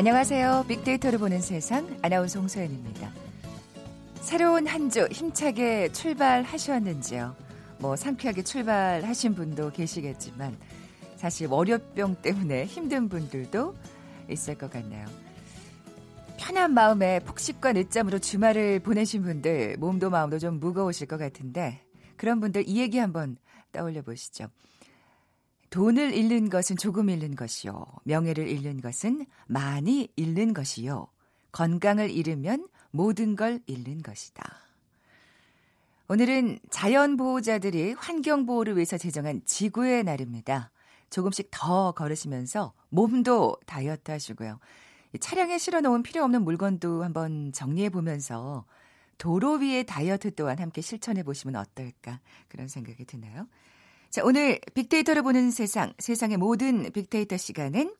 안녕하세요. 빅데이터를 보는 세상 아나운서 홍소연입니다. 새로운 한 주 힘차게 출발하셨는지요? 뭐 상쾌하게 출발하신 분도 계시겠지만 사실 월요병 때문에 힘든 분들도 있을 것 같네요. 편한 마음에 폭식과 늦잠으로 주말을 보내신 분들 몸도 마음도 좀 무거우실 것 같은데 그런 분들 이 얘기 한번 떠올려 보시죠. 돈을 잃는 것은 조금 잃는 것이요. 명예를 잃는 것은 많이 잃는 것이요. 건강을 잃으면 모든 걸 잃는 것이다. 오늘은 자연보호자들이 환경보호를 위해서 제정한 지구의 날입니다. 조금씩 더 걸으시면서 몸도 다이어트 하시고요. 차량에 실어 놓은 필요 없는 물건도 한번 정리해 보면서 도로 위의 다이어트 또한 함께 실천해 보시면 어떨까 그런 생각이 드나요? 자, 오늘 빅데이터를 보는 세상, 세상의 모든 빅데이터 시간은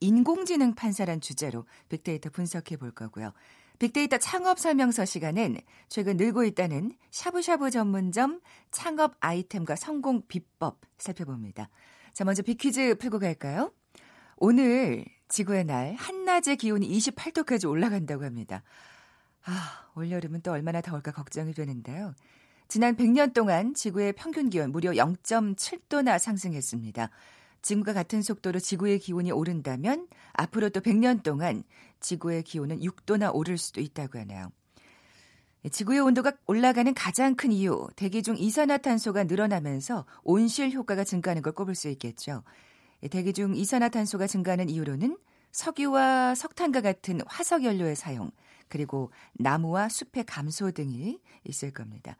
인공지능 판사란 주제로 빅데이터 분석해 볼 거고요. 빅데이터 창업 설명서 시간은 최근 늘고 있다는 샤브샤브 전문점 창업 아이템과 성공 비법 살펴봅니다. 자, 먼저 빅퀴즈 풀고 갈까요? 오늘 지구의 날 한낮의 기온이 28도까지 올라간다고 합니다. 아, 올여름은 또 얼마나 더울까 걱정이 되는데요. 지난 100년 동안 지구의 평균 기온 무려 0.7도나 상승했습니다. 지금과 같은 속도로 지구의 기온이 오른다면 앞으로 또 100년 동안 지구의 기온은 6도나 오를 수도 있다고 하네요. 지구의 온도가 올라가는 가장 큰 이유, 대기 중 이산화탄소가 늘어나면서 온실 효과가 증가하는 걸 꼽을 수 있겠죠. 대기 중 이산화탄소가 증가하는 이유로는 석유와 석탄과 같은 화석 연료의 사용, 그리고 나무와 숲의 감소 등이 있을 겁니다.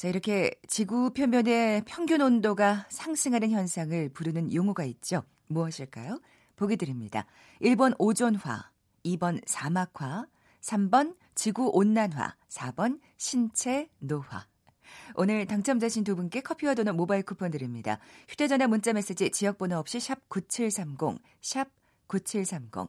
자, 이렇게 지구 표면의 평균 온도가 상승하는 현상을 부르는 용어가 있죠. 무엇일까요? 보기 드립니다. 1번 오존화, 2번 사막화, 3번 지구 온난화, 4번 신체 노화. 오늘 당첨되신 두 분께 커피와 도넛 모바일 쿠폰 드립니다. 휴대전화 문자 메시지 지역번호 없이 샵 9730, 샵 9730.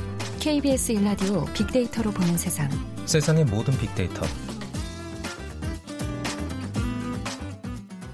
KBS 일라디오 빅데이터로 보는 세상. 세상의 모든 빅데이터.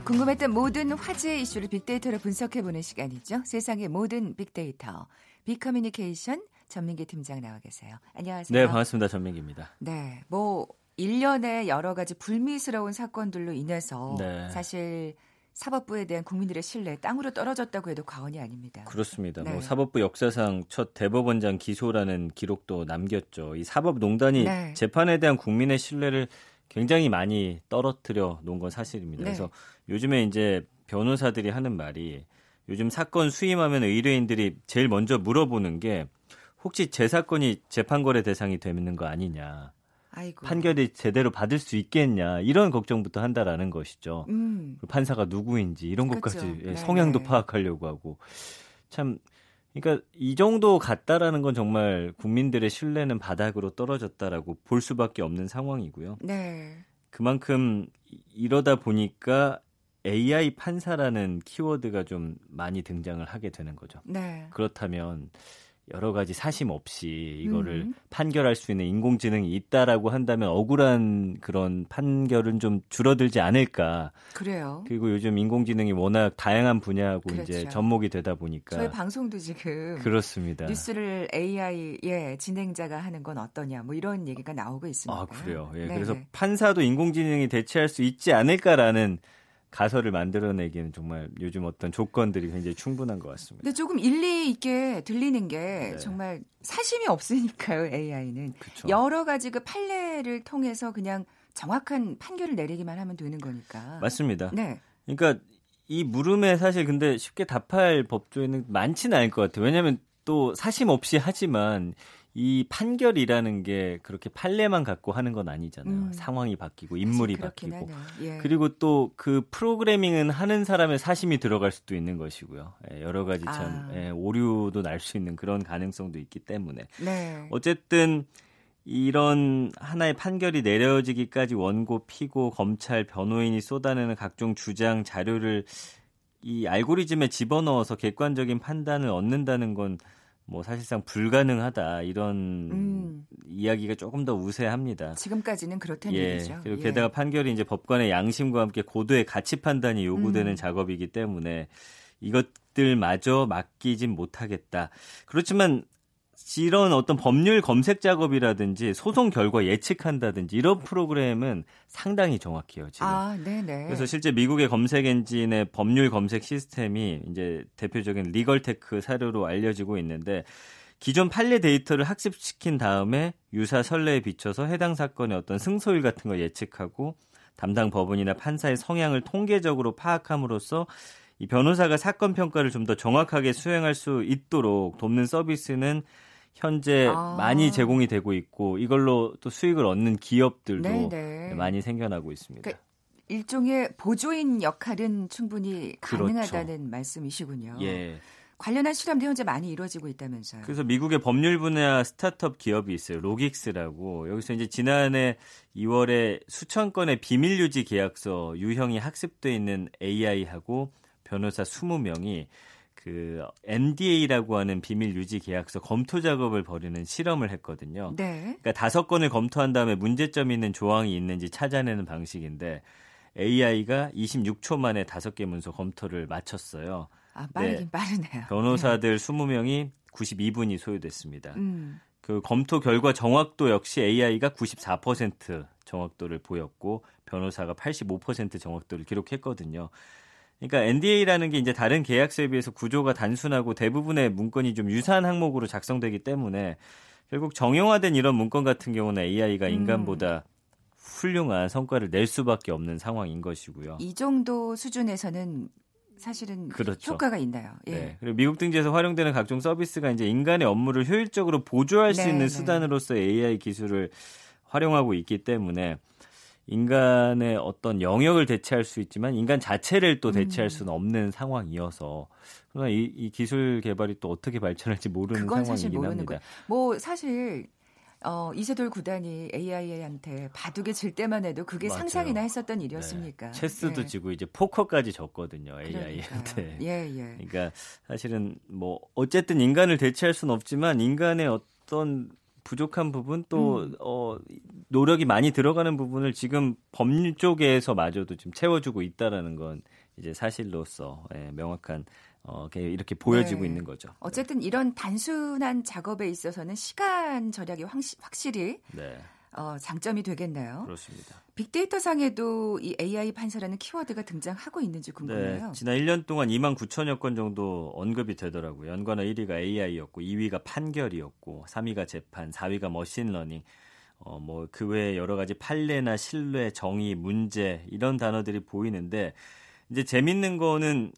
궁금했던 모든 화제 이슈를 빅데이터로 분석해 보는 시간이죠. 세상의 모든 빅데이터. 빅커뮤니케이션 전민기 팀장 나와 계세요. 안녕하세요. 네, 반갑습니다. 전민기입니다. 네, 뭐 1년의 여러 가지 불미스러운 사건들로 인해서 네. 사실 사법부에 대한 국민들의 신뢰 땅으로 떨어졌다고 해도 과언이 아닙니다. 그렇습니다. 네. 뭐 사법부 역사상 첫 대법원장 기소라는 기록도 남겼죠. 이 사법농단이 네. 재판에 대한 국민의 신뢰를 굉장히 많이 떨어뜨려 놓은 건 사실입니다. 네. 그래서 요즘에 이제 변호사들이 하는 말이 요즘 사건 수임하면 의뢰인들이 제일 먼저 물어보는 게 혹시 제 사건이 재판 거래 대상이 되는 거 아니냐. 아이고. 판결이 제대로 받을 수 있겠냐 이런 걱정부터 한다라는 것이죠. 음. 판사가 누구인지 이런 그렇죠. 것까지 예, 네, 성향도 네. 파악하려고 하고 참 그러니까 이 정도 같다라는 건 정말 국민들의 신뢰는 바닥으로 떨어졌다라고 볼 수밖에 없는 상황이고요. 네. 그만큼 이러다 보니까 AI 판사라는 키워드가 좀 많이 등장을 하게 되는 거죠. 네. 그렇다면 여러 가지 사심 없이 이거를 음. 판결할 수 있는 인공지능이 있다라고 한다면 억울한 그런 판결은 좀 줄어들지 않을까. 그래요. 그리고 요즘 인공지능이 워낙 다양한 분야하고 그렇죠. 이제 접목이 되다 보니까 저희 방송도 지금 그렇습니다. 뉴스를 AI의 진행자가 하는 건 어떠냐 뭐 이런 얘기가 나오고 있습니다. 아 그래요. 예. 네 그래서 판사도 인공지능이 대체할 수 있지 않을까라는 가설을 만들어내기에는 정말 요즘 어떤 조건들이 굉장히 충분한 것 같습니다. 근데 조금 일리 있게 들리는 게 네. 정말 사심이 없으니까요, AI는. 그쵸. 여러 가지 그 판례를 통해서 그냥 정확한 판결을 내리기만 하면 되는 거니까. 맞습니다. 네. 그러니까 이 물음에 사실 근데 쉽게 답할 법조에는 많지는 않을 것 같아요. 왜냐하면 또 사심 없이 하지만 이 판결이라는 게 그렇게 판례만 갖고 하는 건 아니잖아요. 음. 상황이 바뀌고 인물이 바뀌고 예. 그리고 또 그 프로그래밍은 하는 사람의 사심이 들어갈 수도 있는 것이고요. 예, 여러 가지 참 아. 예, 오류도 날 수 있는 그런 가능성도 있기 때문에 네. 어쨌든 이런 하나의 판결이 내려지기까지 원고, 피고, 검찰, 변호인이 쏟아내는 각종 주장, 자료를 이 알고리즘에 집어넣어서 객관적인 판단을 얻는다는 건 뭐 사실상 불가능하다 이런 음. 이야기가 조금 더 우세합니다. 지금까지는 그렇다는 예, 얘기죠. 그리고 게다가 예. 판결이 이제 법관의 양심과 함께 고도의 가치 판단이 요구되는 음. 작업이기 때문에 이것들마저 맡기진 못하겠다. 그렇지만 이런 어떤 법률 검색 작업이라든지 소송 결과 예측한다든지 이런 프로그램은 상당히 정확해요, 지금. 아, 네네. 그래서 실제 미국의 검색 엔진의 법률 검색 시스템이 이제 대표적인 legal tech 사례로 알려지고 있는데 기존 판례 데이터를 학습시킨 다음에 유사 선례에 비춰서 해당 사건의 어떤 승소율 같은 걸 예측하고 담당 법원이나 판사의 성향을 통계적으로 파악함으로써 이 변호사가 사건 평가를 좀 더 정확하게 수행할 수 있도록 돕는 서비스는 현재 아. 많이 제공이 되고 있고 이걸로 또 수익을 얻는 기업들도 네네. 많이 생겨나고 있습니다. 그러니까 일종의 보조인 역할은 충분히 그렇죠. 가능하다는 말씀이시군요. 예. 관련한 실험도 현재 많이 이루어지고 있다면서요. 그래서 미국의 법률 분야 스타트업 기업이 있어요. 로긱스라고. 여기서 이제 지난해 2월에 수천 건의 비밀 유지 계약서 유형이 학습돼 있는 AI하고 변호사 20명이 그 NDA라고 하는 비밀 유지 계약서 검토 작업을 벌이는 실험을 했거든요. 네. 그러니까 다섯 건을 검토한 다음에 문제점 있는 조항이 있는지 찾아내는 방식인데 AI가 26초 만에 다섯 개 문서 검토를 마쳤어요. 아, 빠르긴 네. 빠르네요. 변호사들 네. 20명이 92분이 소요됐습니다. 음. 그 검토 결과 정확도 역시 AI가 94% 정확도를 보였고 변호사가 85% 정확도를 기록했거든요. 그러니까 NDA라는 게 이제 다른 계약서에 비해서 구조가 단순하고 대부분의 문건이 좀 유사한 항목으로 작성되기 때문에 결국 정형화된 이런 문건 같은 경우는 AI가 음. 인간보다 음. 훌륭한 성과를 낼 수밖에 없는 상황인 것이고요. 이 정도 수준에서는 사실은 그렇죠. 효과가 있나요? 예. 네. 그리고 미국 등지에서 활용되는 각종 서비스가 이제 인간의 업무를 효율적으로 보조할 수 네, 있는 네. 수단으로서 AI 기술을 활용하고 있기 때문에 인간의 어떤 영역을 대체할 수 있지만 인간 자체를 또 대체할 음. 수는 없는 상황이어서 그러나 이, 이 기술 개발이 또 어떻게 발전할지 모르는 상황이긴 합니다. 거. 뭐 사실 어, 이세돌 구단이 AI한테 바둑에 질 때만 해도 그게 맞아요. 상상이나 했었던 일이었습니까? 네. 체스도 예. 지고 이제 포커까지 졌거든요, AI한테. 예, 예. 그러니까 사실은 뭐 어쨌든 인간을 대체할 수는 없지만 인간의 어떤 부족한 부분 또 음. 어, 노력이 많이 들어가는 부분을 지금 법률 쪽에서 마저도 지금 채워주고 있다라는 건 이제 사실로서 예, 명확한 어, 이렇게 보여지고 네. 있는 거죠. 어쨌든 이런 단순한 작업에 있어서는 시간 절약이 확실히 네. 어, 장점이 되겠네요. 그렇습니다. 빅데이터 상에도 이 AI 판사라는 키워드가 등장하고 있는지 궁금해요. 네, 지난 1년 동안 2만 9천여 건 정도 언급이 되더라고요. 연관어 1위가 AI였고 2위가 판결이었고 3위가 재판, 4위가 machine learning. 어, 뭐, 그 외에 여러 가지 판례나 신뢰, 정의, 문제, 이런 단어들이 보이는데, 이제 재밌는 거는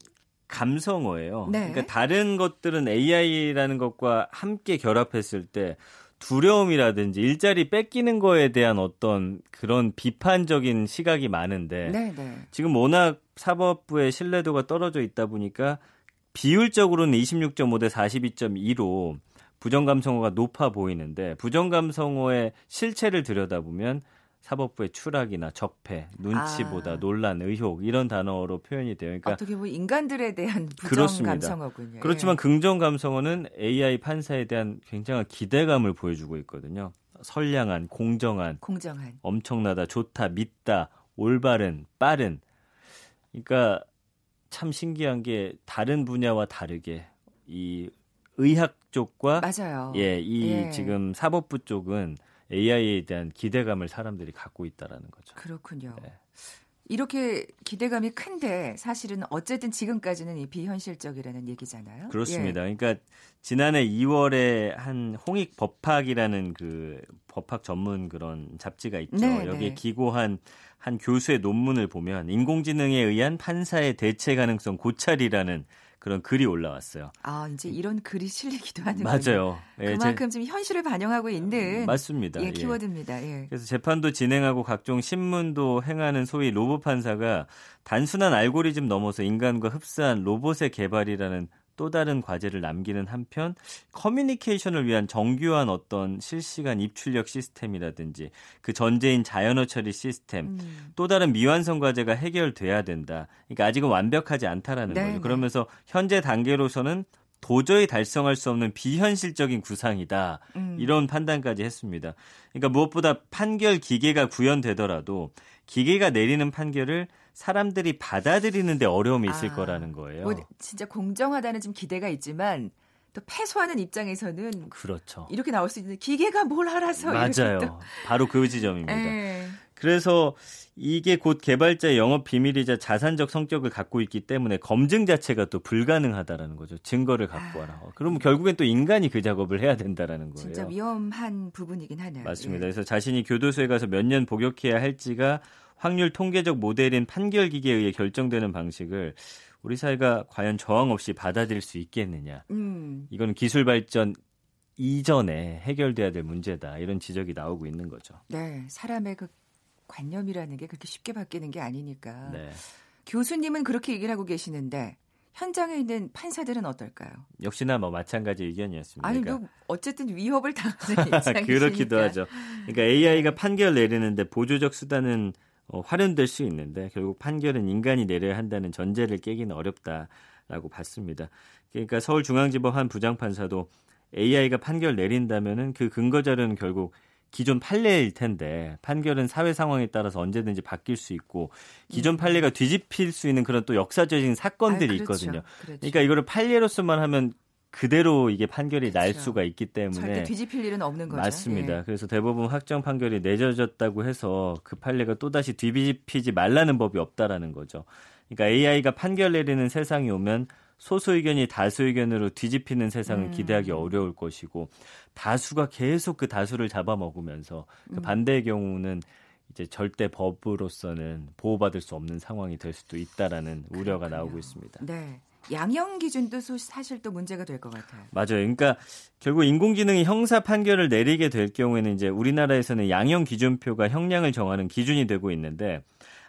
감성어예요. 네. 그러니까 다른 것들은 AI라는 것과 함께 결합했을 때 두려움이라든지 일자리 뺏기는 거에 대한 어떤 그런 비판적인 시각이 많은데 네네. 네. 지금 워낙 사법부의 신뢰도가 떨어져 있다 보니까 비율적으로는 26.5 대 42.2로 부정감성어가 높아 보이는데 부정감성어의 실체를 들여다보면 사법부의 추락이나 적폐, 눈치보다 아. 논란, 의혹 이런 단어로 표현이 돼요. 그러니까 어떻게 보면 인간들에 대한 부정 감성어군요. 그렇지만 예. 긍정 감성어는 AI 판사에 대한 굉장한 기대감을 보여주고 있거든요. 선량한, 공정한, 공정한, 엄청나다, 좋다, 믿다, 올바른, 빠른. 그러니까 참 신기한 게 다른 분야와 다르게 이 의학 쪽과 맞아요. 예, 이 예. 지금 사법부 쪽은 AI에 대한 기대감을 사람들이 갖고 있다라는 거죠. 그렇군요. 네. 이렇게 기대감이 큰데 사실은 어쨌든 지금까지는 이 비현실적이라는 얘기잖아요. 그렇습니다. 예. 그러니까 지난해 2월에 한 홍익 법학이라는 그 법학 전문 그런 잡지가 있죠. 네, 여기에 네. 기고한 한 교수의 논문을 보면 인공지능에 의한 판사의 대체 가능성 고찰이라는 그런 글이 올라왔어요. 아, 이제 이런 글이 실리기도 하는 맞아요. 예, 그만큼 제... 좀 현실을 반영하고 있는 맞습니다. 예, 예. 키워드입니다. 예. 그래서 재판도 진행하고 각종 신문도 행하는 소위 로봇 판사가 단순한 알고리즘 넘어서 인간과 흡사한 로봇의 개발이라는 또 다른 과제를 남기는 한편 커뮤니케이션을 위한 정교한 어떤 실시간 입출력 시스템이라든지 그 전제인 자연어 처리 시스템 음. 또 다른 미완성 과제가 해결돼야 된다. 그러니까 아직은 완벽하지 않다라는 네, 거죠. 네. 그러면서 현재 단계로서는 도저히 달성할 수 없는 비현실적인 구상이다. 음. 이런 판단까지 했습니다. 그러니까 무엇보다 판결 기계가 구현되더라도 기계가 내리는 판결을 사람들이 받아들이는데 어려움이 있을 아, 거라는 거예요. 뭐 진짜 공정하다는 좀 기대가 있지만 또 패소하는 입장에서는 그렇죠. 이렇게 나올 수 있는 기계가 뭘 알아서 맞아요. 바로 그 지점입니다. 에. 예. 그래서 이게 곧 개발자의 영업 비밀이자 자산적 성격을 갖고 있기 때문에 검증 자체가 또 불가능하다라는 거죠. 증거를 갖고 아. 와라. 그러면 결국엔 또 인간이 그 작업을 해야 된다라는 거예요. 진짜 위험한 부분이긴 하네요. 맞습니다. 예. 그래서 자신이 교도소에 가서 몇 년 복역해야 할지가 확률 통계적 모델인 판결 기계에 의해 결정되는 방식을 우리 사회가 과연 저항 없이 받아들일 수 있겠느냐. 음. 이건 기술 발전 이전에 해결돼야 될 문제다. 이런 지적이 나오고 있는 거죠. 네. 사람의 그 관념이라는 게 그렇게 쉽게 바뀌는 게 아니니까. 네. 교수님은 그렇게 얘기를 하고 계시는데 현장에 있는 판사들은 어떨까요? 역시나 뭐 마찬가지 의견이었습니다. 아니, 뭐 어쨌든 위협을 당하는 입장이니까. 그렇기도 하죠. 그러니까 AI가 판결 내리는데 보조적 수단은 어, 활용될 수 있는데 결국 판결은 인간이 내려야 한다는 전제를 깨기는 어렵다라고 봤습니다. 그러니까 서울중앙지법 한 부장판사도 AI가 판결 내린다면은 그 근거 자료는 결국 기존 판례일 텐데 판결은 사회 상황에 따라서 언제든지 바뀔 수 있고 기존 음. 판례가 뒤집힐 수 있는 그런 또 역사적인 사건들이 아, 그렇죠. 있거든요. 그렇죠. 그러니까 이거를 판례로서만 하면 그대로 이게 판결이 그렇죠. 날 수가 있기 때문에 절대 뒤집힐 일은 없는 거죠. 맞습니다. 예. 그래서 대부분 확정 판결이 내려졌다고 해서 그 판례가 또다시 뒤집히지 말라는 법이 없다라는 거죠. 그러니까 AI가 판결 내리는 세상이 오면 소수 의견이 다수 의견으로 뒤집히는 세상을 음. 기대하기 어려울 것이고 다수가 계속 그 다수를 잡아먹으면서 그 음. 반대의 경우는 이제 절대 법으로서는 보호받을 수 없는 상황이 될 수도 있다라는 그렇군요. 우려가 나오고 있습니다. 네. 양형 기준도 사실 또 문제가 될 것 같아요. 맞아요. 그러니까 결국 인공지능이 형사 판결을 내리게 될 경우에는 이제 우리나라에서는 양형 기준표가 형량을 정하는 기준이 되고 있는데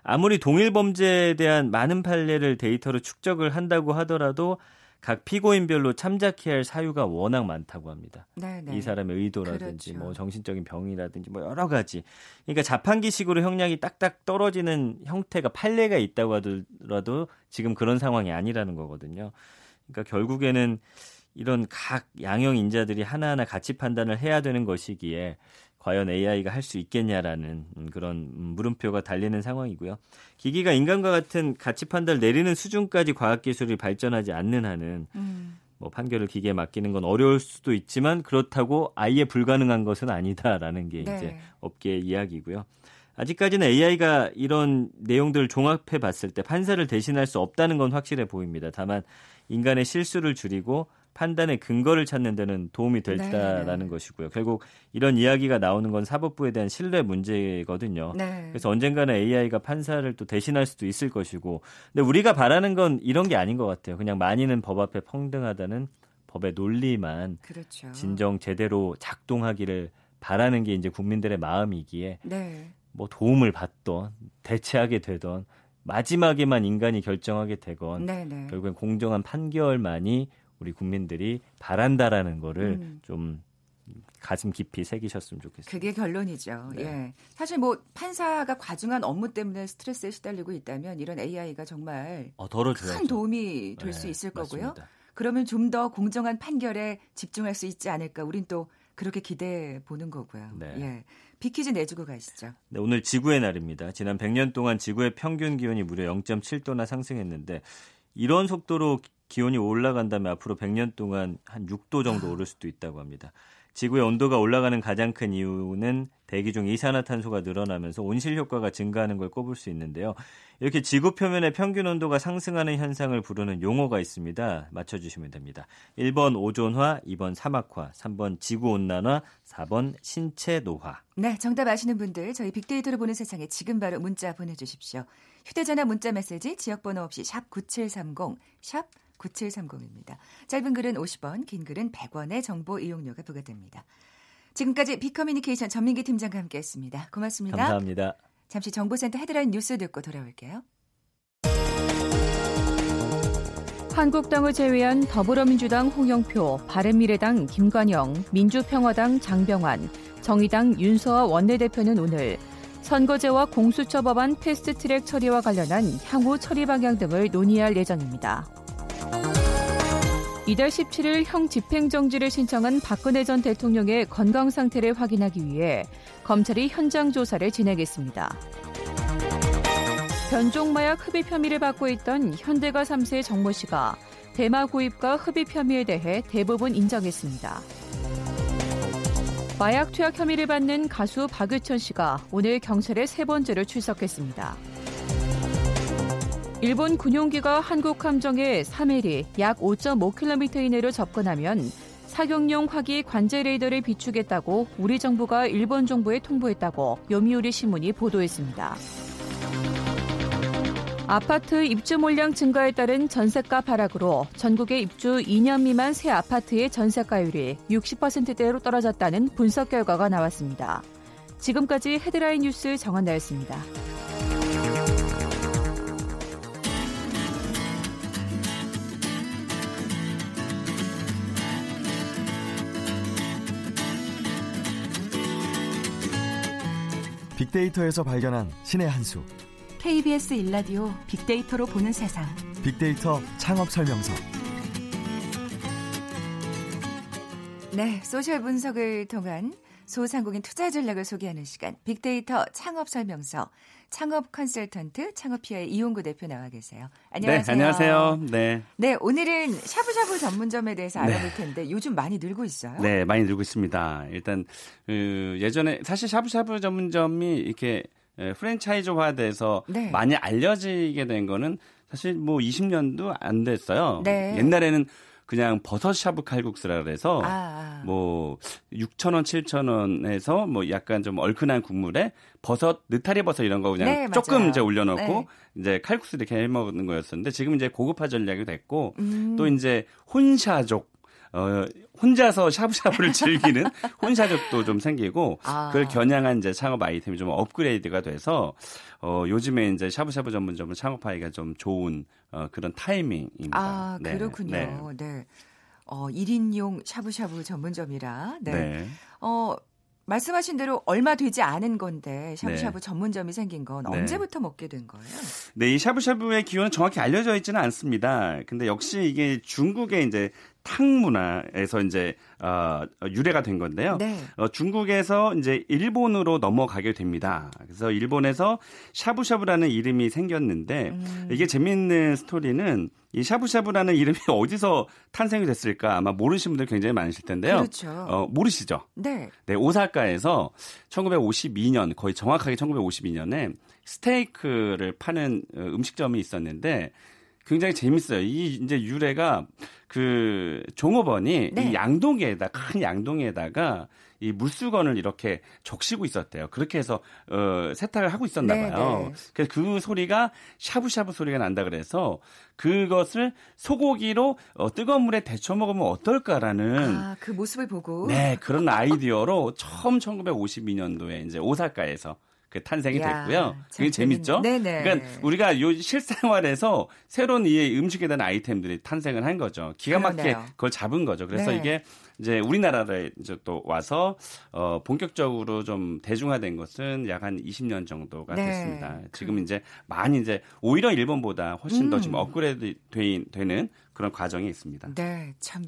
아무리 동일 범죄에 대한 많은 판례를 데이터로 축적을 한다고 하더라도 각 피고인별로 참작해야 할 사유가 워낙 많다고 합니다. 네네. 이 사람의 의도라든지 그렇죠. 뭐 정신적인 병이라든지 뭐 여러 가지. 그러니까 자판기식으로 형량이 딱딱 떨어지는 형태가 판례가 있다고 하더라도 지금 그런 상황이 아니라는 거거든요. 그러니까 결국에는 이런 각 양형 인자들이 하나하나 가치 판단을 해야 되는 것이기에 과연 AI가 할 수 있겠냐라는 그런 물음표가 달리는 상황이고요. 기기가 인간과 같은 가치 판단을 내리는 수준까지 과학 기술이 발전하지 않는 한은 음. 뭐 판결을 기계에 맡기는 건 어려울 수도 있지만 그렇다고 아예 불가능한 것은 아니다라는 게 네. 이제 업계의 이야기고요. 아직까지는 AI가 이런 내용들을 종합해 봤을 때 판사를 대신할 수 없다는 건 확실해 보입니다. 다만 인간의 실수를 줄이고 판단의 근거를 찾는 데는 도움이 될다라는 네. 것이고요. 결국 이런 이야기가 나오는 건 사법부에 대한 신뢰 문제거든요. 네. 그래서 언젠가는 AI가 판사를 또 대신할 수도 있을 것이고, 근데 우리가 바라는 건 이런 게 아닌 것 같아요. 그냥 많이는 법 앞에 평등하다는 법의 논리만 그렇죠. 진정 제대로 작동하기를 바라는 게 이제 국민들의 마음이기에 네. 뭐 도움을 받던 대체하게 되던 마지막에만 인간이 결정하게 되건 네네. 네. 결국엔 공정한 판결만이 우리 국민들이 바란다라는 거를 음. 좀 가슴 깊이 새기셨으면 좋겠습니다. 그게 결론이죠. 네. 예. 사실 뭐 판사가 과중한 업무 때문에 스트레스에 시달리고 있다면 이런 AI가 정말 어, 큰 도움이 될수 네, 있을 거고요. 맞습니다. 그러면 좀 더 공정한 판결에 집중할 수 있지 않을까. 우린 또 그렇게 기대해 보는 거고요. 네. 예. 비키즈 내주고 가시죠. 네, 오늘 지구의 날입니다. 지난 100년 동안 지구의 평균 기온이 무려 0.7도나 상승했는데 이런 속도로 기온이 올라간다면 앞으로 100년 동안 한 6도 정도 아. 오를 수도 있다고 합니다. 지구의 온도가 올라가는 가장 큰 이유는 대기 중 이산화탄소가 늘어나면서 온실 효과가 증가하는 걸 꼽을 수 있는데요. 이렇게 지구 표면의 평균 온도가 상승하는 현상을 부르는 용어가 있습니다. 맞춰주시면 됩니다. 1번 오존화, 2번 사막화, 3번 지구 온난화, 4번 신체 노화. 네, 정답 아시는 분들 저희 빅데이터를 보는 세상에 지금 바로 문자 보내주십시오. 휴대전화 문자 메시지 지역번호 없이 샵 9730, 샵 9730입니다. 짧은 글은 50원, 긴 글은 100원의 정보 이용료가 부과됩니다. 지금까지 비커뮤니케이션 전민기 팀장과 함께했습니다. 고맙습니다. 감사합니다. 잠시 정보센터 헤드라인 뉴스 듣고 돌아올게요. 한국당을 제외한 더불어민주당 홍영표, 바른미래당 김관영, 민주평화당 장병환, 정의당 윤서아 원내대표는 오늘 선거제와 공수처 법안 패스트트랙 처리와 관련한 향후 처리 방향 등을 논의할 예정입니다. 이달 17일 형 집행정지를 신청한 박근혜 전 대통령의 건강 상태를 확인하기 위해 검찰이 현장 조사를 진행했습니다. 변종마약 흡입 혐의를 받고 있던 현대가 3세 정모 씨가 대마 구입과 흡입 혐의에 대해 대부분 인정했습니다. 마약 투약 혐의를 받는 가수 박유천 씨가 오늘 경찰에 세 번째로 출석했습니다. 일본 군용기가 한국 함정에 3일이 약 5.5km 이내로 접근하면 사격용 화기 관제 레이더를 비추겠다고 우리 정부가 일본 정부에 통보했다고 요미우리 신문이 보도했습니다. 아파트 입주 물량 증가에 따른 전세가 하락으로 전국의 입주 2년 미만 새 아파트의 전세가율이 60%대로 떨어졌다는 분석 결과가 나왔습니다. 지금까지 헤드라인 뉴스 정한나였습니다. 빅데이터에서 발견한 신의 한 수. KBS 일라디오 빅데이터로 보는 세상. 빅데이터 창업 설명서. 네, 소셜 분석을 통한 소상공인 투자 전략을 소개하는 시간. 빅데이터 창업 설명서. 창업 컨설턴트 창업피아의 이용구 대표 나와 계세요. 안녕하세요. 네, 안녕하세요. 네. 네, 오늘은 샤브샤브 전문점에 대해서 네. 알아볼 텐데 네. 요즘 많이 늘고 있어요. 네, 많이 늘고 있습니다. 일단 그 예전에 사실 샤브샤브 전문점이 이렇게 예, 프랜차이즈화돼서 네. 많이 알려지게 된 거는 사실 뭐 20년도 안 됐어요. 네. 옛날에는 그냥 버섯 샤브 칼국수라 그래서 아, 아. 뭐 6천 원, 7천 원에서 뭐 약간 좀 얼큰한 국물에 버섯, 느타리 버섯 이런 거 그냥 네, 조금 이제 올려놓고 네. 이제 칼국수 이렇게 해 먹는 거였었는데 지금 이제 고급화 전략이 됐고 음. 또 이제 혼샤족 어, 혼자서 샤브샤브를 즐기는 혼샤족도 좀 생기고 아. 그걸 겨냥한 이제 창업 아이템이 좀 업그레이드가 돼서 어, 요즘에 이제 샤브샤브 전문점을 창업하기가 좀 좋은 어, 그런 타이밍입니다. 아, 네. 그렇군요. 네. 네. 어, 1인용 샤브샤브 전문점이라. 네. 네. 어, 말씀하신 대로 얼마 되지 않은 건데 샤브샤브 네. 전문점이 생긴 건 네. 언제부터 먹게 된 거예요? 네, 이 샤브샤브의 기원은 정확히 알려져 있지는 않습니다. 근데 역시 이게 중국의 이제 탕 문화에서 이제 어, 유래가 된 건데요. 네. 어, 중국에서 이제 일본으로 넘어가게 됩니다. 그래서 일본에서 샤브샤브라는 이름이 생겼는데 음. 이게 재미있는 스토리는 이 샤브샤브라는 이름이 어디서 탄생이 됐을까 아마 모르시는 분들 굉장히 많으실 텐데요. 그렇죠. 어, 모르시죠? 네. 네, 오사카에서 1952년 거의 정확하게 1952년에 스테이크를 파는 어, 음식점이 있었는데 굉장히 재밌어요. 이 이제 유래가 그 종업원이 네. 이 양동이에다 큰 양동이에다가 이 물수건을 이렇게 적시고 있었대요. 그렇게 해서 어 세탁을 하고 있었나 네, 봐요. 네. 그래서 그 소리가 샤브샤브 소리가 난다 그래서 그것을 소고기로 어, 뜨거운 물에 데쳐 먹으면 어떨까라는 아, 그 모습을 보고 네, 그런 아이디어로 처음 1952년도에 이제 오사카에서 그 탄생이 야, 됐고요. 그게 재밌죠? 네네. 그러니까 우리가 요 실생활에서 새로운 이 음식에 대한 아이템들이 탄생을 한 거죠. 기가 막히게 그러네요. 그걸 잡은 거죠. 그래서 네. 이게 이제 우리나라에 이제 또 와서 어 본격적으로 좀 대중화된 것은 약 한 20년 정도가 네. 됐습니다. 지금 그... 이제 많이 이제 오히려 일본보다 훨씬 음. 더 지금 업그레이드 되는 그런 과정이 있습니다. 네, 참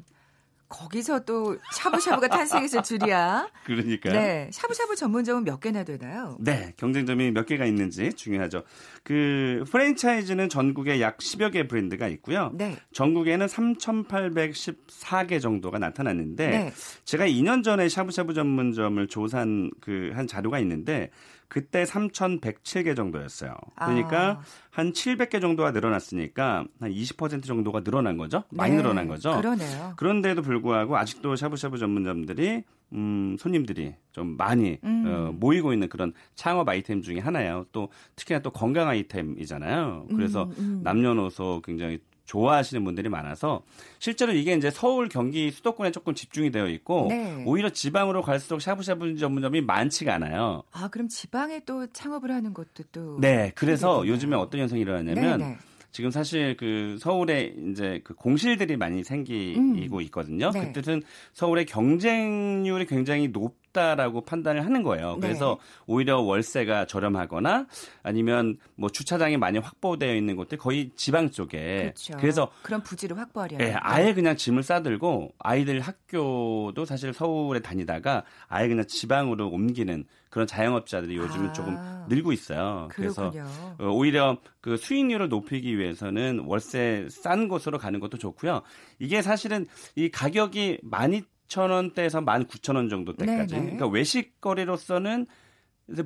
거기서 또 샤브샤브가 탄생했을 줄이야. 그러니까요. 네. 샤브샤브 전문점은 몇 개나 되나요? 네. 경쟁점이 몇 개가 있는지 중요하죠. 그 프랜차이즈는 전국에 약 10여 개 브랜드가 있고요. 네. 전국에는 3,814개 정도가 나타났는데 네. 제가 2년 전에 샤브샤브 전문점을 조사한 그 한 자료가 있는데 그때 3,107개 정도였어요. 그러니까 아. 한 700개 정도가 늘어났으니까 한 20% 정도가 늘어난 거죠. 많이 네, 늘어난 거죠. 그러네요. 그런데도 불구하고 아직도 샤브샤브 전문점들이 음, 손님들이 좀 많이 음. 어, 모이고 있는 그런 창업 아이템 중에 하나예요. 또 특히나 또 건강 아이템이잖아요. 그래서 음, 음. 남녀노소 굉장히 좋아하시는 분들이 많아서 실제로 이게 이제 서울, 경기, 수도권에 조금 집중이 되어 있고 네. 오히려 지방으로 갈수록 샤브샤브 전문점이 많지가 않아요. 아, 그럼 지방에 또 창업을 하는 것도 또 네, 그래서 요즘에 어떤 현상이 일어나냐면 네네. 지금 사실 그 서울에 이제 그 공실들이 많이 생기고 음. 있거든요. 네. 그 뜻은 서울의 경쟁률이 굉장히 높 높다라고 판단을 하는 거예요. 네. 그래서 네. 오히려 월세가 저렴하거나 아니면 뭐 주차장이 많이 확보되어 있는 곳들 거의 지방 쪽에 그렇죠. 그래서 그런 부지를 확보하려면 네, 아예 그냥 짐을 싸들고 아이들 학교도 사실 서울에 다니다가 아예 그냥 지방으로 옮기는 그런 자영업자들이 요즘은 아, 조금 늘고 있어요. 그렇군요. 그래서 어, 오히려 그 수익률을 높이기 위해서는 월세 싼 곳으로 가는 것도 좋고요. 이게 사실은 이 가격이 많이 6,000원대에서 19,000원 정도 때까지. 네네. 그러니까 외식 거리로서는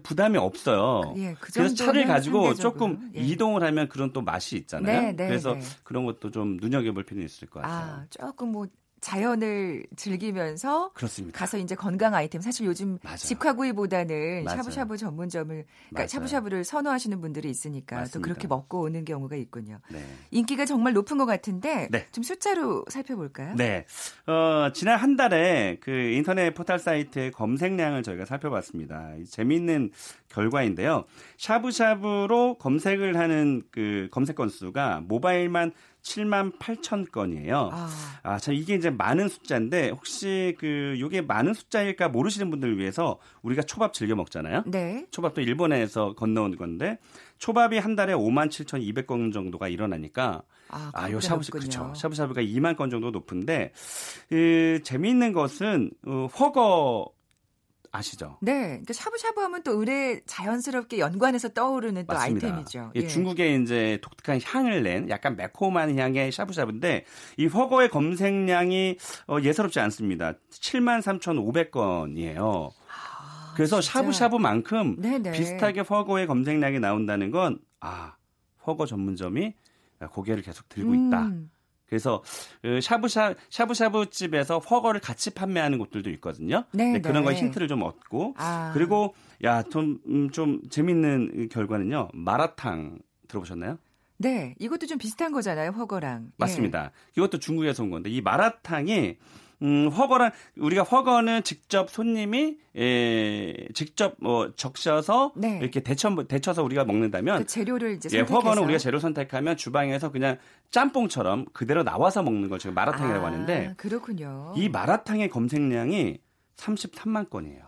부담이 없어요. 예, 그 그래서 차를 가지고 상대적으로. 조금 예. 이동을 하면 그런 또 맛이 있잖아요. 네, 네, 그래서 네. 그런 것도 좀 눈여겨볼 필요는 있을 것 같아요. 아, 조금 뭐 자연을 즐기면서 그렇습니다. 가서 이제 건강 아이템 사실 요즘 맞아요. 직화구이보다는 맞아요. 샤브샤브 전문점을 그러니까. 샤브샤브를 선호하시는 분들이 있으니까 맞습니다. 또 그렇게 먹고 오는 경우가 있군요. 네. 인기가 정말 높은 것 같은데 네. 좀 숫자로 살펴볼까요? 네. 어, 지난 한 달에 그 인터넷 포털 사이트의 검색량을 저희가 살펴봤습니다. 재미있는 결과인데요. 샤브샤브로 검색을 하는 그 검색 건수가 모바일만 7만 8천 건이에요. 아. 아, 참 이게 이제 많은 숫자인데 혹시 그 요게 많은 숫자일까 모르시는 분들을 위해서 우리가 초밥 즐겨 먹잖아요. 네. 초밥도 일본에서 건너온 건데 초밥이 한 달에 5만 7천2백건 정도가 일어나니까 아, 아 요 샤브샤 그렇죠. 샤브샤브가 2만 건 정도 높은데 그 재미있는 것은 어, 허거 아시죠? 네. 그러니까 샤브샤브 하면 또 의뢰 자연스럽게 연관해서 떠오르는 또 맞습니다. 아이템이죠. 예. 중국에 이제 독특한 향을 낸 약간 매콤한 향의 샤브샤브인데 이 허거의 검색량이 어, 예사롭지 않습니다. 7만 3,500건이에요. 아, 그래서 진짜? 샤브샤브만큼 네네. 비슷하게 허거의 검색량이 나온다는 건 아, 허거 전문점이 고개를 계속 들고 있다. 음. 그래서 그 샤브샤 샤브샤브 집에서 허거를 같이 판매하는 곳들도 있거든요. 네, 네. 그런 거 네. 힌트를 좀 얻고 아. 그리고 야좀좀 음, 좀 재밌는 결과는요. 마라탕 들어보셨나요? 네, 이것도 좀 비슷한 거잖아요, 허거랑. 맞습니다. 예. 이것도 중국에서 온 건데 이 마라탕이 음, 허거란 우리가 허거는 직접 손님이 예, 직접 뭐 적셔서 네. 이렇게 데쳐 데쳐서 우리가 먹는다면 그 재료를 이제 예, 허거는 우리가 재료 선택하면 주방에서 그냥 짬뽕처럼 그대로 나와서 먹는 걸 지금 마라탕이라고 아, 하는데 그렇군요. 이 마라탕의 검색량이 33만 건이에요.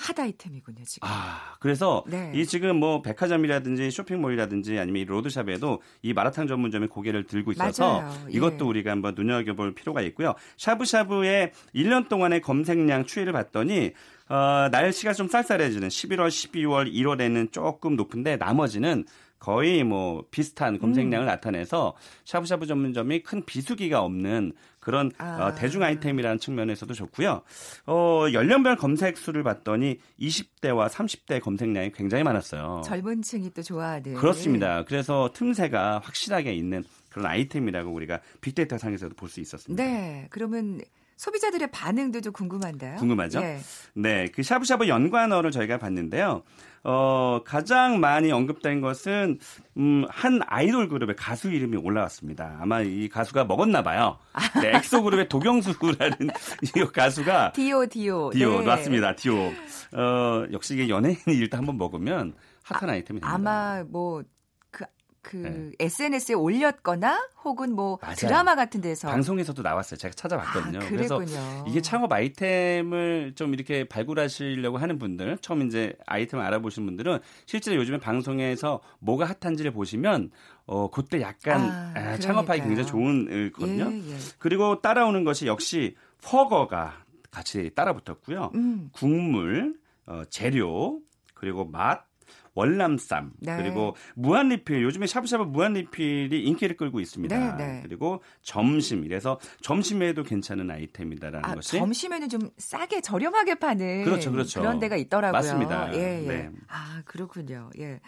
핫 아이템이군요, 지금. 아, 그래서 네. 이 지금 뭐 백화점이라든지 쇼핑몰이라든지 아니면 이 로드샵에도 이 마라탕 전문점이 고개를 들고 있어서. 예. 이것도 우리가 한번 눈여겨볼 필요가 있고요. 샤브샤브의 1년 동안의 검색량 추이를 봤더니 어, 날씨가 좀 쌀쌀해지는 11월, 12월, 1월에는 조금 높은데 나머지는 거의 뭐 비슷한 검색량을 음. 나타내서 샤브샤브 전문점이 큰 비수기가 없는 그런 아. 어, 대중 아이템이라는 측면에서도 좋고요. 어, 연령별 검색 수를 봤더니 20대와 30대 검색량이 굉장히 많았어요. 젊은 층이 또 좋아하는. 그렇습니다. 그래서 틈새가 확실하게 있는 그런 아이템이라고 우리가 빅데이터 상에서도 볼 수 있었습니다. 네. 그러면 소비자들의 반응도 좀 궁금한데요. 궁금하죠? 예. 네. 그 샤브샤브 연관어를 저희가 봤는데요. 어, 가장 많이 언급된 것은 음, 한 아이돌 그룹의 가수 이름이 올라왔습니다. 아마 이 가수가 먹었나 봐요. 네, 엑소 그룹의 도경수라는 이 가수가 디오 디오 디오 네. 맞습니다. 디오. 어, 역시 이게 연예인이 일단 한번 먹으면 핫한 아이템이 됩니다. 아마 뭐 그 네. SNS에 올렸거나 혹은 뭐 맞아요. 드라마 같은 데서 방송에서도 나왔어요. 제가 찾아봤거든요. 아, 그래서 이게 창업 아이템을 좀 이렇게 발굴하시려고 하는 분들, 처음 이제 아이템을 알아보시는 분들은 실제로 요즘에 방송에서 뭐가 핫한지를 보시면 어 그때 약간 아, 아, 창업하기 굉장히 좋은 거든요. 예, 예. 그리고 따라오는 것이 역시 퍼거가 같이 따라 붙었고요. 음. 국물, 어, 재료, 그리고 맛, 월남쌈 네. 그리고 무한리필 요즘에 샤브샤브 무한리필이 인기를 끌고 있습니다. 네, 네. 그리고 점심 이래서 점심에도 괜찮은 아이템이다라는 아, 것이 점심에는 좀 싸게 저렴하게 파는 그렇죠, 그렇죠. 그런 데가 있더라고요. 맞습니다. 예, 예. 네. 아 그렇군요. 예.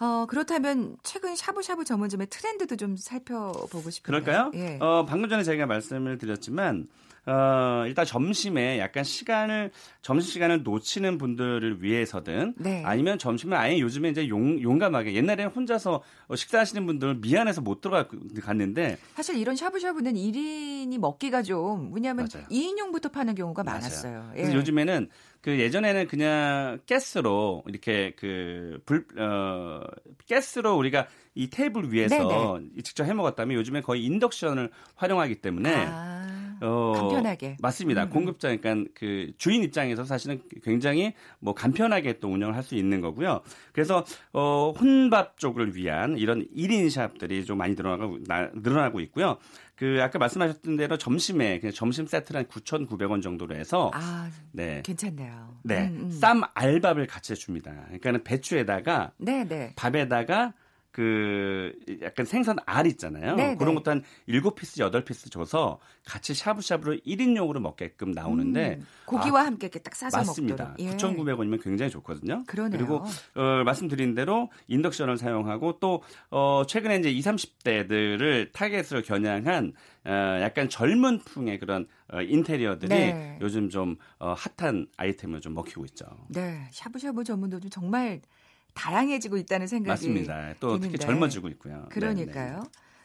어, 그렇다면 최근 샤브샤브 전문점의 트렌드도 좀 살펴보고 싶은요 그럴까요? 예. 어, 방금 전에 제가 말씀을 드렸지만 어, 일단 점심에 약간 시간을 점심 시간을 놓치는 분들을 위해서든 네. 아니면 점심을 아예 요즘에 이제 용, 용감하게 옛날에는 혼자서 식사하시는 분들 미안해서 못 들어갔는데 사실 이런 샤브샤브는 1인이 먹기가 좀 왜냐하면 맞아요. 2인용부터 파는 경우가 맞아요. 많았어요. 예. 그래서 요즘에는 그 예전에는 그냥 가스로 이렇게 그 불, 어, 가스로 우리가 이 테이블 위에서 네네. 직접 해 먹었다면 요즘에 거의 인덕션을 활용하기 때문에 아, 어, 간편하게 맞습니다. 음. 공급자 그러니까 그 주인 입장에서 사실은 굉장히 뭐 간편하게 또 운영을 할 수 있는 거고요. 그래서 어 혼밥 쪽을 위한 이런 1인 샵들이 좀 많이 늘어나고 나, 늘어나고 있고요. 그 아까 말씀하셨던 대로 점심에 그냥 점심 세트를 한 9,900원 정도로 해서 아, 네. 괜찮네요. 네. 음, 음. 쌈 알밥을 같이 해 줍니다. 그러니까는 배추에다가 네, 네. 밥에다가 그 약간 생선 알 있잖아요. 네 그런 네. 것도 한 7피스, 8피스 줘서 같이 샤브샤브로 1인용으로 먹게끔 나오는데 음, 고기와 아, 함께 이렇게 딱 싸서 맞습니다. 먹도록. 예. 9,900원이면 굉장히 좋거든요. 그러네요. 그리고 어, 말씀드린 대로 인덕션을 사용하고 또 어, 최근에 이제 20, 30대들을 타겟으로 겨냥한 어, 약간 젊은 풍의 그런 어, 인테리어들이 네. 요즘 좀 어, 핫한 아이템을 좀 먹히고 있죠. 네, 샤브샤브 전문도 정말 다양해지고 있다는 생각이 맞습니다. 또 드는데. 특히 젊어지고 있고요. 그러니까요. 네네.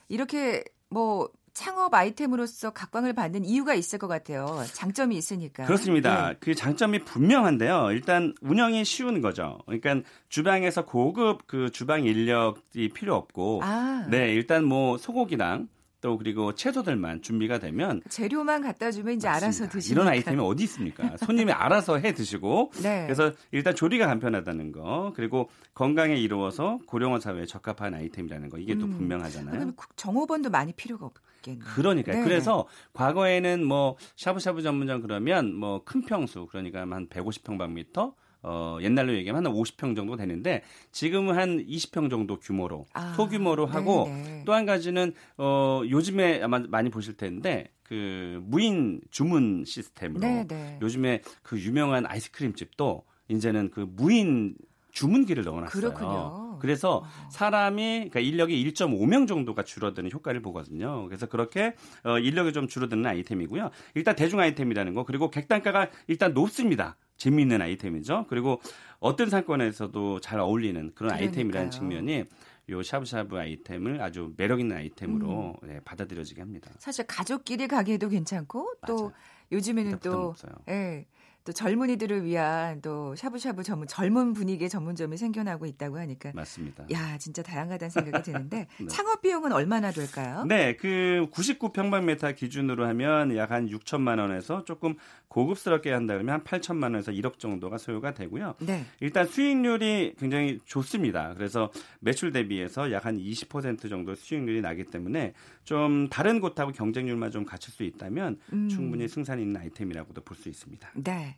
이렇게 뭐 창업 아이템으로서 각광을 받는 이유가 있을 것 같아요. 장점이 있으니까. 그렇습니다. 네. 그 장점이 분명한데요. 일단 운영이 쉬운 거죠. 그러니까 주방에서 고급 그 주방 인력이 필요 없고, 아. 네 일단 뭐 소고기랑 또 그리고 채소들만 준비가 되면 재료만 갖다 주면 이제 맞습니다. 알아서 드시니까 이런 아이템이 어디 있습니까? 손님이 알아서 해 드시고 네. 그래서 일단 조리가 간편하다는 거 그리고 건강에 이루어서 고령화 사회에 적합한 아이템이라는 거 이게 음. 또 분명하잖아요. 그러면 정호번도 많이 필요가 없겠네요. 그러니까요. 네. 그래서 과거에는 뭐 샤브샤브 전문점 그러면 뭐 큰 평수 그러니까 한 150평방미터 어, 옛날로 얘기하면 한 50평 정도 되는데 지금은 한 20평 정도 규모로 아, 소규모로 하고 또 한 가지는 어, 요즘에 아마 많이 보실 텐데 그 무인 주문 시스템으로 네네. 요즘에 그 유명한 아이스크림 집도 이제는 그 무인 주문기를 넣어놨어요. 그렇군요. 그래서 사람이 그러니까 인력이 1.5명 정도가 줄어드는 효과를 보거든요. 그래서 그렇게 어, 인력이 좀 줄어드는 아이템이고요. 일단 대중 아이템이라는 거 그리고 객단가가 일단 높습니다. 재미있는 아이템이죠. 그리고 어떤 상권에서도 잘 어울리는 그런 그러니까요. 아이템이라는 측면이 요 샤브샤브 아이템을 아주 매력 있는 아이템으로 음. 네, 받아들여지게 합니다. 사실 가족끼리 가기에도 괜찮고 또 맞아요. 요즘에는 또 예. 또 젊은이들을 위한 또 샤브샤브 전문 젊은 분위기의 전문점이 생겨나고 있다고 하니까 맞습니다. 야 진짜 다양하다는 생각이 드는데 네. 창업 비용은 얼마나 될까요? 네, 그 99평방미터 기준으로 하면 약 한 6천만 원에서 조금 고급스럽게 한다 그러면 한 8천만 원에서 1억 정도가 소요가 되고요. 네. 일단 수익률이 굉장히 좋습니다. 그래서 매출 대비해서 약 한 20% 정도 수익률이 나기 때문에 좀 다른 곳하고 경쟁률만 좀 갖출 수 있다면 음. 충분히 승산 있는 아이템이라고도 볼 수 있습니다. 네.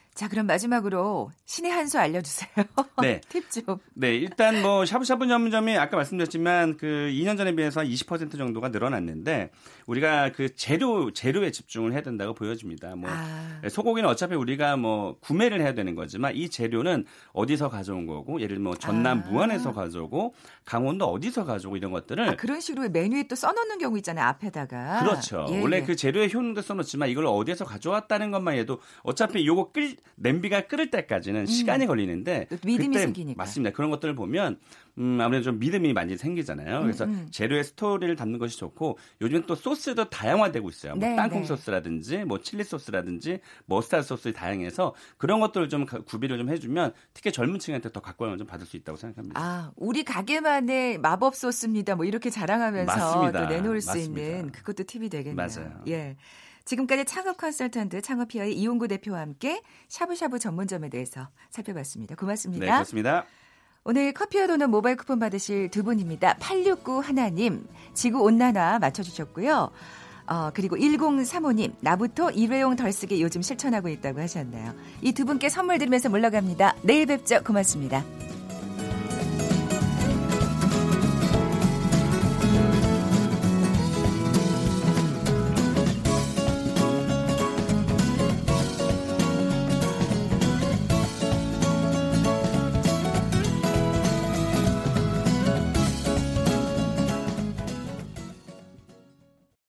자, 그럼 마지막으로 신의 한 수 알려주세요. 네. 팁 좀. 네, 일단 뭐 샤브샤브 전문점이 아까 말씀드렸지만 그 2년 전에 비해서 20% 정도가 늘어났는데 우리가 그 재료 재료에 집중을 해야 된다고 보여집니다. 뭐 아. 소고기는 어차피 우리가 뭐 구매를 해야 되는 거지만 이 재료는 어디서 가져온 거고 예를 들면 뭐 전남 아. 무안에서 가져오고 강원도 어디서 가져오고 이런 것들을 아, 그런 식으로 메뉴에 또 써놓는 경우 있잖아요 앞에다가. 그렇죠. 예, 원래 예. 그 재료의 효능도 써놓지만 이걸 어디에서 가져왔다는 것만 해도 어차피 요거 끓 냄비가 끓을 때까지는 음. 시간이 걸리는데 믿음이 생기니까 맞습니다. 그런 것들을 보면 음, 아무래도 좀 믿음이 많이 생기잖아요. 음, 그래서 음, 음. 재료의 스토리를 담는 것이 좋고 요즘은 또 소스도 다양화되고 있어요. 뭐 네, 땅콩 네. 소스라든지 뭐 칠리 소스라든지 머스타드 소스 다양해서 그런 것들을 좀 구비를 좀 해주면 특히 젊은 층한테 더 각광을 좀 받을 수 있다고 생각합니다. 아, 우리 가게만의 마법 소스입니다. 뭐 이렇게 자랑하면서 맞습니다. 또 내놓을 수 맞습니다. 있는 그것도 팁이 되겠네요. 맞아요. 예. 지금까지 창업 컨설턴트 창업피아의 이용구 대표와 함께 샤브샤브 전문점에 대해서 살펴봤습니다. 고맙습니다. 네, 고맙습니다. 오늘 커피와 도넛 모바일 쿠폰 받으실 두 분입니다. 869 하나 님, 지구 온난화 맞춰주셨고요. 어, 그리고 1035님, 나부터 일회용 덜 쓰기 요즘 실천하고 있다고 하셨나요? 이 두 분께 선물 드리면서 물러갑니다. 내일 뵙죠. 고맙습니다.